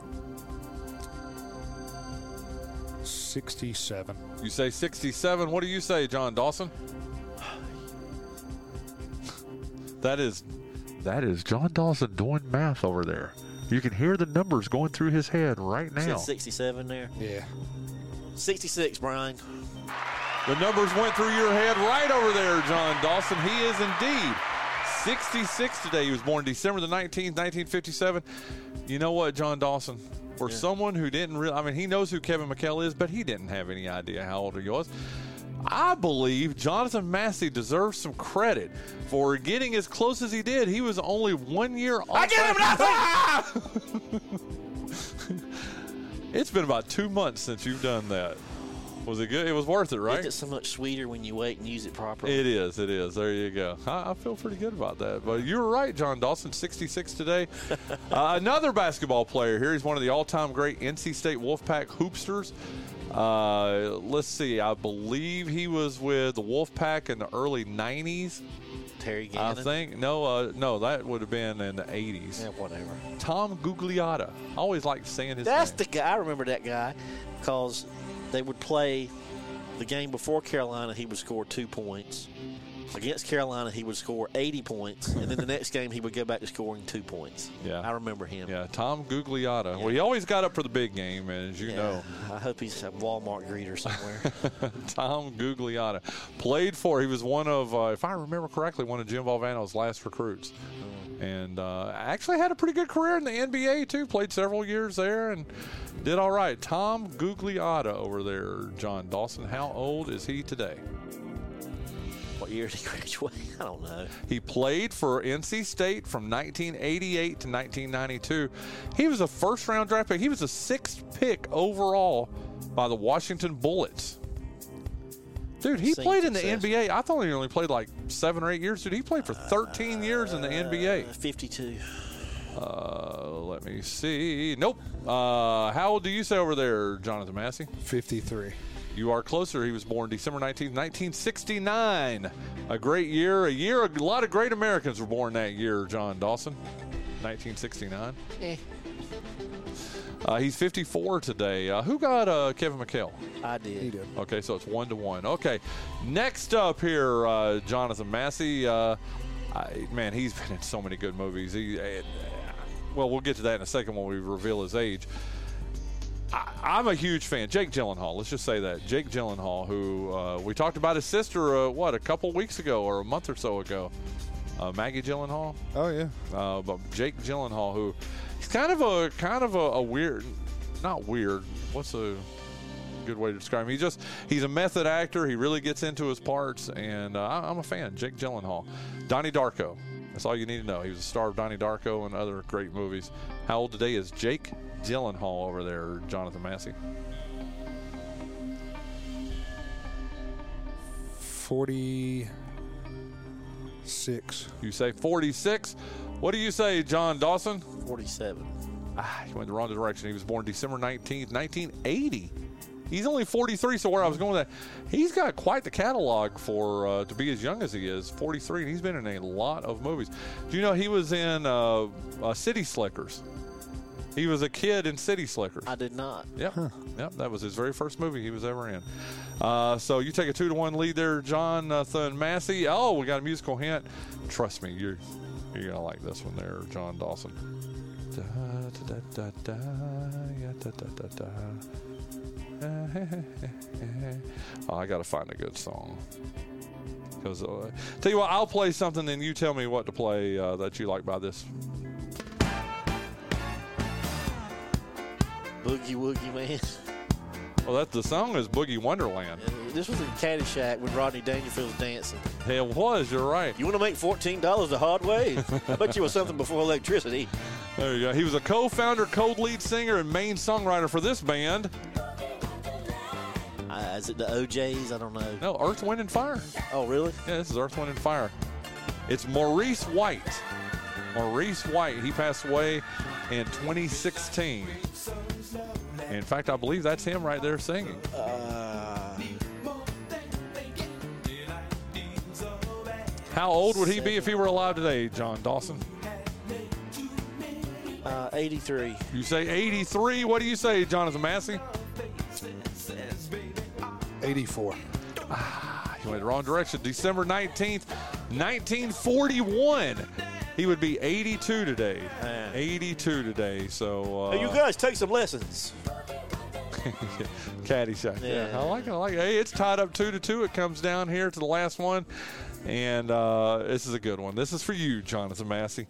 67. You say 67. What do you say, Jon Dawson? That is, that is Jon Dawson doing math over there. You can hear the numbers going through his head right now. Said 67 there. Yeah. 66, Brian. The numbers went through your head right over there, Jon Dawson. He is indeed 66 today. He was born December the 19th, 1957. You know what, Jon Dawson? For Yeah. someone who didn't really, I mean, he knows who Kevin McHale is, but he didn't have any idea how old he was. I believe Jonathan Massey deserves some credit for getting as close as he did. He was only one year off. I give him nothing! it's been about two months since you've done that. Was it good? It was worth it, right? Isn't so much sweeter when you wait and use it properly? It is. It is. There you go. I, I feel pretty good about that. But you were right, Jon Dawson, 66 today. uh, another basketball player here. He's one of the all-time great NC State Wolfpack hoopsters. Uh, let's see. I believe he was with the Wolfpack in the early 90s. Terry I think. No, uh, no, that would have been in the 80s. Yeah, whatever. Tom Gugliotta. I always like saying his That's name. the guy. I remember that guy because they would play the game before Carolina. He would score two points. Against Carolina, he would score 80 points, and then the next game he would go back to scoring two points. Yeah. I remember him. yeah, Tom Gugliotta. Well, he always got up for the big game, as you Yeah. know. I hope he's a Walmart greeter somewhere. Tom Gugliotta played for. He was one of, uh, if I remember correctly, one of Jim Valvano's last recruits, and uh, actually had a pretty good career in the NBA too. Played several years there and did all right. Tom Gugliotta over there, Jon Dawson. How old is he today? what year did he graduate? I don't know. He played for NC State from 1988 to 1992. He was a first round draft pick. He was a sixth pick overall by the Washington Bullets. Dude, he played in the success. NBA. I thought he only played like seven or eight years. Dude, he played for 13 years in the Uh, NBA. 52. Uh, let me see. Nope. Uh, how old do you say over there, Jonathan Massey? 53. You are closer. He was born December 19th, 1969. A great year. A year, a lot of great Americans were born that year, Jon Dawson. 1969. Eh, Uh, he's 54 today. Uh, who got uh, Kevin McHale? I did. He did. Okay, so it's one to one. Okay, next up here, uh, Jonathan Massey. Uh, I, man, he's been in so many good movies. He, uh, well, we'll get to that in a second when we reveal his age. I, I'm a huge fan. Jake Gyllenhaal. Let's just say that Jake Gyllenhaal, who uh, we talked about his sister, uh, what a couple weeks ago or a month or so ago. uh, Maggie Gyllenhaal. Oh yeah. uh, but Jake Gyllenhaal, who he's kind of a kind of a, a weird, not weird. What's a good way to describe him? He just he's a method actor. He really gets into his parts, and uh, I'm a fan. Jake Gyllenhaal, Donnie Darko. That's all you need to know. He was a star of Donnie Darko and other great movies. How old today is Jake Gyllenhaal over there, Jonathan Massey? Forty six. You say 46. What do you say, Jon Dawson? 47. Ah, he went the wrong direction. He was born December 19th, 1980. He's only 43, so where I was going with that, he's got quite the catalog for uh, to be as young as he is, 43, and he's been in a lot of movies. Do you know he was in uh, uh, City Slickers? He was a kid in City Slickers. I did not. Yep, yep, that was his very first movie he was ever in. Uh, so you take a two to one lead there, Jonathan Massey. Oh, we got a musical hint. Trust me, you're you're gonna like this one there, Jon Dawson. Oh, I gotta find a good song. Because uh, tell you what, I'll play something, and you tell me what to play uh, that you like by this. Boogie Woogie Man. Well, that the song is Boogie Wonderland. this was in Caddyshack when Rodney Dangerfield's dancing. It was. You're right. You want to make $14 the hard way? I bet you was something before electricity. There you go. He was a co-founder, co-lead singer, and main songwriter for this band. Uh, is it the OJs? I don't know. No, Earth, Wind, and Fire. Oh, really? Yeah, this is Earth, Wind, and Fire. It's Maurice White. Maurice White. He passed away in 2016. In fact, I believe that's him right there singing. Uh, How old would he be if he were alive today, Jon Dawson? uh, 83. You say 83. What do you say, Jonathan Massey? Eighty four. He went the wrong direction. December 19th, 1941. He would be 82 today. Man. 82 today. So, uh, Hey, you guys take some lessons. Caddyshack. Yeah. Yeah. I like it. I like it. Hey, it's tied up two to two. It comes down here to the last one. And uh, this is a good one. This is for you, Jonathan Massey.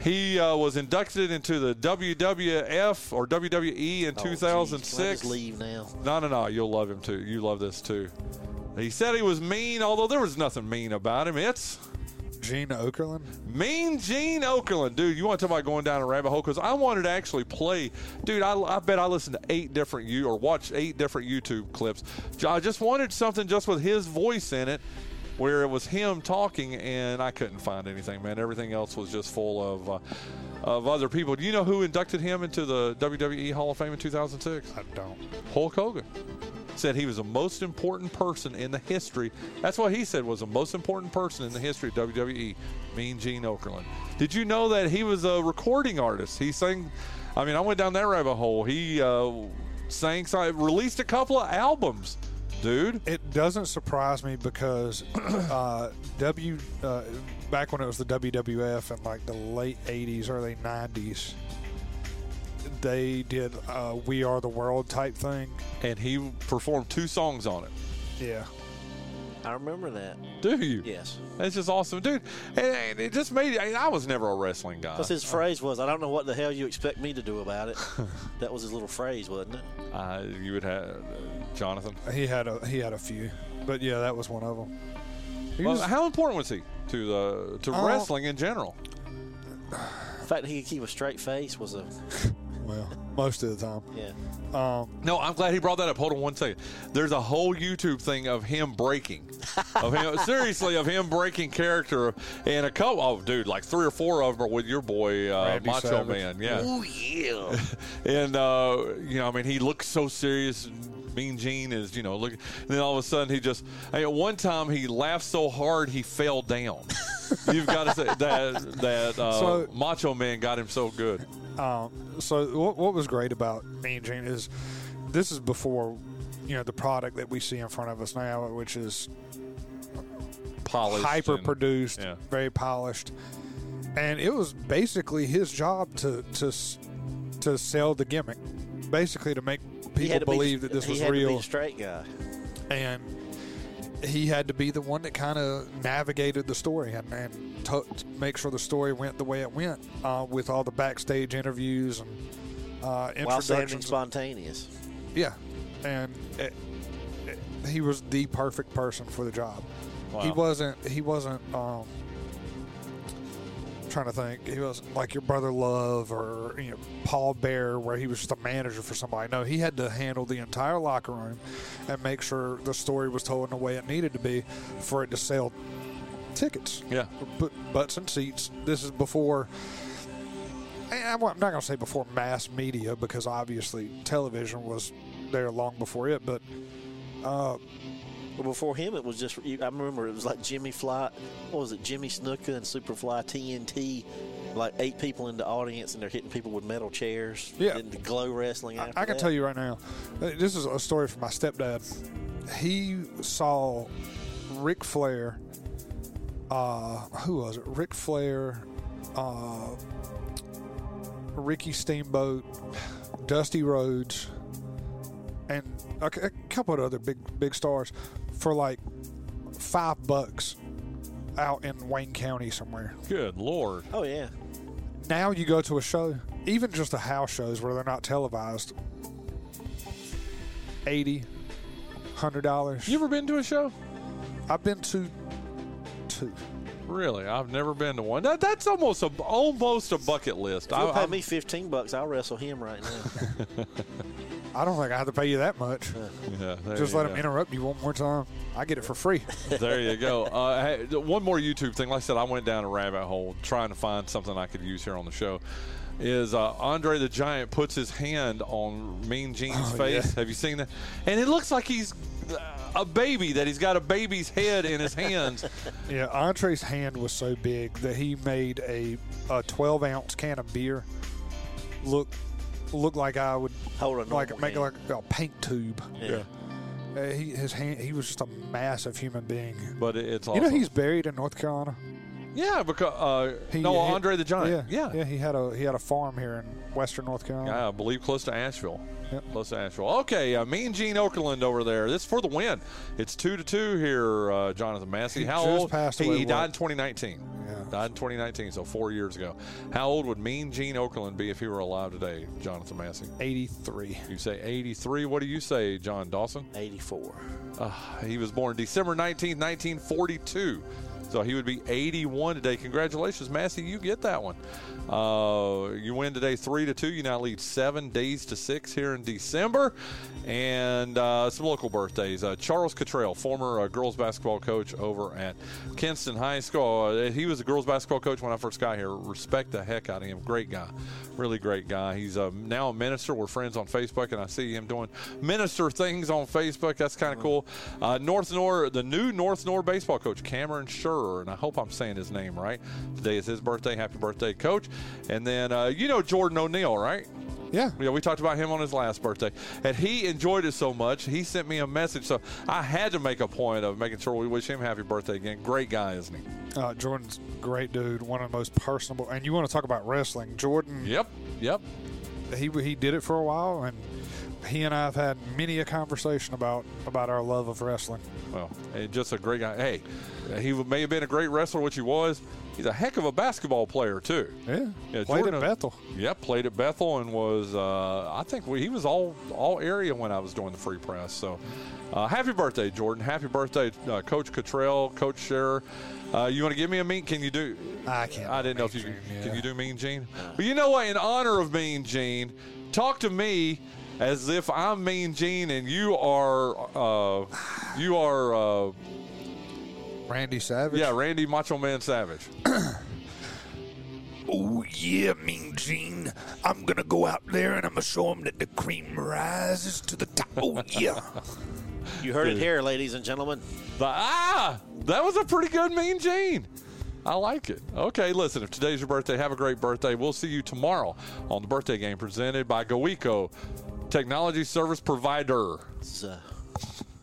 He uh, was inducted into the WWF or WWE in Oh, geez. Can I 2006. just leave now? No, no, no. You'll love him too. You love this too. He said he was mean, although there was nothing mean about him. It's Gene Okerlund. Mean Gene Okerlund, dude. You want to talk about going down a rabbit hole? Because I wanted to actually play, dude. I, I bet I listened to eight different you or watched eight different YouTube clips. I just wanted something just with his voice in it, where it was him talking, and I couldn't find anything, man. Everything else was just full of uh, of other people. Do you know who inducted him into the WWE Hall of Fame in 2006? I don't. Hulk Hogan said he was the most important person in the history. That's what he said was the most important person in the history of WWE. Mean Gene Okerlund. Did you know that he was a recording artist? He sang. I mean, I went down that rabbit hole. He uh, sang, sang, released a couple of albums, dude. It doesn't surprise me because uh, W uh, back when it was the WWF in like the late '80s, early '90s, they did uh, "We Are the World" type thing. And he performed two songs on it. Yeah, I remember that. Do you? Yes. That's just awesome, dude. And, and it just made. I, mean, I was never a wrestling guy. Because his phrase was, I don't know what the hell you expect me to do about it. that was his little phrase, wasn't it? Uh, you would have uh, Jonathan. he had a he had a few, but yeah, that was one of them. Well, was- how important was he to the to Oh. wrestling in general? The fact that he could keep a straight face was a, well, most of the time. yeah. Um, No, I'm glad he brought that up. Hold on one second. There's a whole YouTube thing of him breaking, of him seriously of him breaking character, and a couple. Oh, dude, like three or four of them are with your boy uh, Macho Savage. Man. Yeah, Oh, yeah. and uh, you know, I mean, he looks so serious. Mean Gene is, you know, look. And then all of a sudden, he just. I mean, at one time, he laughed so hard he fell down. You've got to say that that uh, So- Macho Man got him so good. Um, so what, what was great about Mean Gene is this is before you know the product that we see in front of us now, which is Polished, hyper produced, yeah. very polished, and it was basically his job to to to sell the gimmick, basically to make He had people to be- believe that this he was had To be real, straight guy. and he had to be the one that kind of navigated the story, and, and to, to make sure the story went the way it went uh, with all the backstage interviews and uh, introductions. spontaneous. Yeah, and it, it- he was the perfect person for the job. He wasn't. He wasn't. Um, trying to think. He wasn't like your brother Love or you know Paul Bearer, where he was just a manager for somebody. No, he had to handle the entire locker room and make sure the story was told in the way it needed to be for it to sell tickets. Yeah. Put butts and seats. This is before. I'm not going to say before mass media because obviously television was there long before it, but uh, Well, before him, it was just. I remember it was like Jimmy Fly. What was it? Jimmy Snuka and Superfly TNT. Like eight people in the audience, and they're hitting people with metal chairs. Yeah. And the glow wrestling. I, After I can that. tell you right now, uh, this is a story from my stepdad. He saw Ric Flair. Uh, who was it? Ric Flair, uh, Ricky Steamboat, Dusty Rhodes, and a, a couple of other big big stars for like five bucks out in Wayne County somewhere. Good lord. Oh yeah. Now you go to a show, even just the house shows where they're not televised. Eighty, hundred dollars. You ever been to a show? I've been to two. Really, I've never been to one. That, that's almost a almost a bucket list. If you'll I, pay I'm- me fifteen bucks, I'll wrestle him right now. I don't think I have to pay you that much. yeah, Just let go. him interrupt you one more time. I get it for free. there you go. Uh, hey, one more YouTube thing. Like I said, I went down a rabbit hole trying to find something I could use here on the show. Is uh, Andre the Giant puts his hand on Mean Gene's Oh, face? yeah. Have you seen that? And it looks like he's uh, a baby that he's got a baby's head in his hands. yeah, Andre's hand was so big that he made a, a 12 ounce can of beer look look like I would Hold a like normal make it hand. like a paint tube. Yeah. Uh, he his hand he was just a massive human being. But it- it's You know he's buried in North Carolina. Yeah, because uh, He- no, he- Andre the Giant. Yeah, yeah. He had a he had a farm here in Western North Carolina. Yeah, I believe close to Asheville. Yep. Close to Asheville. Okay, uh, Mean Gene Okerlund over there. This is for the win. It's two to two here, uh, Jonathan Massey. He How just old? passed he, away, he what? died in 2019. Yeah. Died in 2019, so four years ago. How old would Mean Gene Okerlund be if he were alive today, Jonathan Massey? 83. You say 83. What do you say, Jon Dawson? Eighty-four. Uh, he was born December 19th, 1942. So he would be 81 today. Congratulations, Massey. You get that one. Uh, you win today three to two. You now lead seven days to six here in December. And uh, some local birthdays. Uh, Charles Kittrell, former uh, girls basketball coach over at Kinston High School. Uh, he was a girls basketball coach when I first got here. Respect the heck out of him. Great guy. Really great guy. He's uh, now a minister. We're friends on Facebook, and I see him doing minister things on Facebook. That's kind of cool. North Nor, the new North Nor baseball coach, Cameron Sherrer, and I hope I'm saying his name right. Today is his birthday. Happy birthday, coach. And then, uh, you know Jordan O'Neill, right? Yeah. Yeah, we talked about him on his last birthday, and he enjoyed it so much. He sent me a message, so I had to make a point of making sure we wish him happy birthday again. Great guy, isn't he? Uh, Jordan's great dude, one of the most personable. And you want to talk about wrestling? Jordan, Yep, yep. he he did it for a while, and he and I have had many a conversation about about our love of wrestling. Well, and just a great guy. Hey, he may have been a great wrestler, which he was. He's a heck of a basketball player too. Yeah, Yeah, played Jordan- at Bethel. Yep, played at Bethel and was. Uh, I think we, he was all all area when I was doing the free press. So, uh, happy birthday, Jordan! Happy birthday, uh, Coach Kittrell, Coach Sherrer. Uh, you want to give me a mean? Can you do? I can't I didn't know if you Mean can. Can you do Mean Gene? Well, you know what? In honor of Mean Gene, talk to me as if I'm Mean Gene and you are. Uh, you are. Uh, Randy Savage. yeah, Randy Macho Man Savage. Oh yeah, Mean Gene. I'm gonna go out there and I'm gonna show him that the cream rises to the top. Oh yeah. You heard it here, ladies and gentlemen. The- ah, that was a pretty good Mean Gene. I like it. Okay, listen, if today's your birthday, have a great birthday. We'll see you tomorrow on the birthday game presented by GoEco, technology service provider.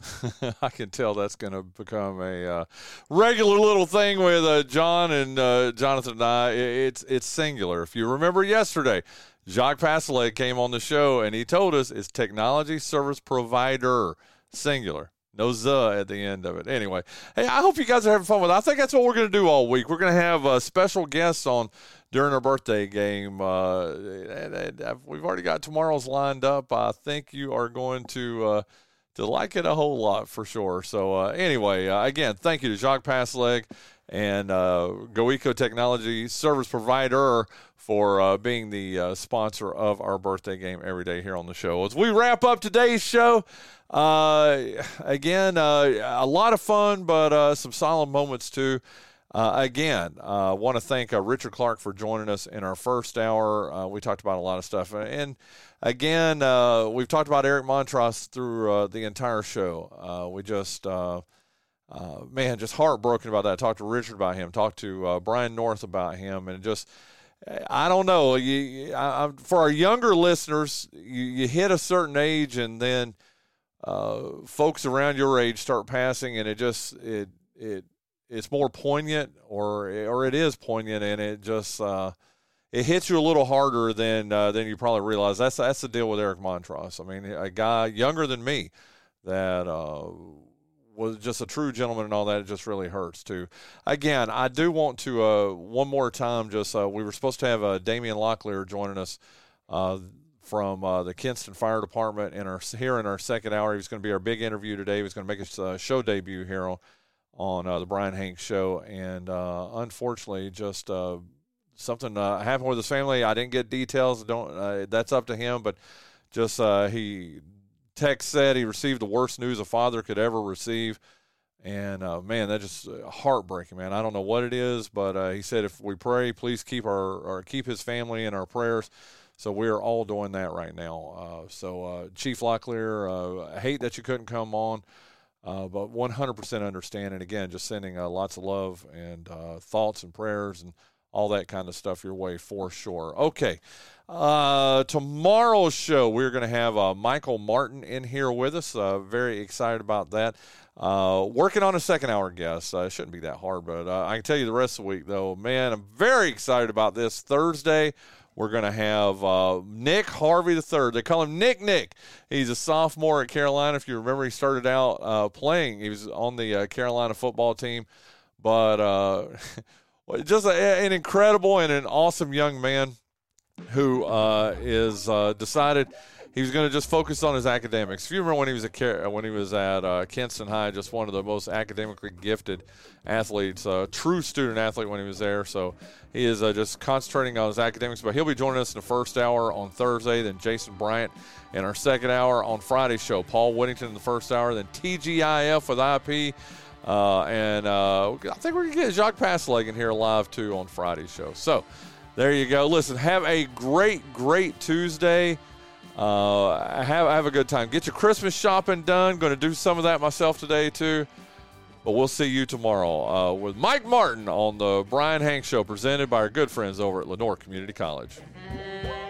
I can tell that's going to become a uh, regular little thing with uh, Jon and uh, Jonathan and I. It's it's singular. If you remember yesterday, Jacques Passelet came on the show and he told us it's technology service provider singular. No "the" at the end of it. Anyway, hey, I hope you guys are having fun with it. I think that's what we're going to do all week. We're going to have uh, special guests on during our birthday game. Uh, and, uh, we've already got tomorrow's lined up. I think you are going to to like it a whole lot for sure. So uh, anyway, uh, again, thank you to Jacques Pasleg and uh, GoEco Technology service provider for uh, being the uh, sponsor of our birthday game every day here on the show. As we wrap up today's show, uh, again, uh, a lot of fun, but some solemn moments too. Uh, again, I want to thank Richard Clark for joining us in our first hour. we talked about a lot of stuff. And again, we've talked about Eric Montross through the entire show. we just uh, man, just heartbroken about that. Talked to Richard about him. Talked to uh, Brian North about him, and just I don't know. You, I, for our younger listeners, you, you, hit a certain age, and then uh, folks around your age start passing, and it just it it it's more poignant, or or it is poignant, and it just uh, it hits you a little harder than uh, than you probably realize. That's that's the deal with Eric Montross. I mean, a guy younger than me that uh, was just a true gentleman and all that. It just really hurts too. Again, I do want to uh, one more time. Just uh, we were supposed to have uh, Damian Locklear joining us uh, from uh, the Kinston Fire Department in our here in our second hour. He was going to be our big interview today. He was going to make his uh, show debut here on on uh, the Bryan Hanks show, and unfortunately, just something happened with his family. I didn't get details. Don't that's up to him, but just he text said he received the worst news a father could ever receive. And uh, man, that just uh, heartbreaking, man. I don't know what it is, but uh, he said if we pray, please keep our or keep his family in our prayers. So we are all doing that right now. Uh, so uh, Chief Locklear, uh, I hate that you couldn't come on, but 100% understand. And again, just sending lots of love and thoughts and prayers and all that kind of stuff your way for sure. Okay. Uh, tomorrow's show, we're going to have uh, Michael Martin in here with us. Uh, very excited about that. Uh, working on a second hour guest. Uh, shouldn't be that hard, but uh, I can tell you the rest of the week, though. Man, I'm very excited about this. Thursday, we're going to have uh, Nick Harvey III. They call him Nick Nick. He's a sophomore at Carolina. If you remember, he started out uh, playing, he was on the uh, Carolina football team. But uh, just a, an incredible and an awesome young man who uh, is uh, decided he was going to just focus on his academics. If you remember when he was at when he was at uh, High, just one of the most academically gifted athletes, a true student athlete when he was there. So he is uh, just concentrating on his academics. But he'll be joining us in the first hour on Thursday. Then Jason Bryant in our second hour on Friday's show. Paul Whittington in the first hour. Then TGIF with IP. Uh, and uh, I think we're going to get Jacques Pasleg in here live too on Friday's show. So there you go. Listen, have a great, great Tuesday. Uh, have have a good time. Get your Christmas shopping done. Going to do some of that myself today too. But we'll see you tomorrow uh, with Mike Martin on the Bryan Hank Show, presented by our good friends over at Lenoir Community College.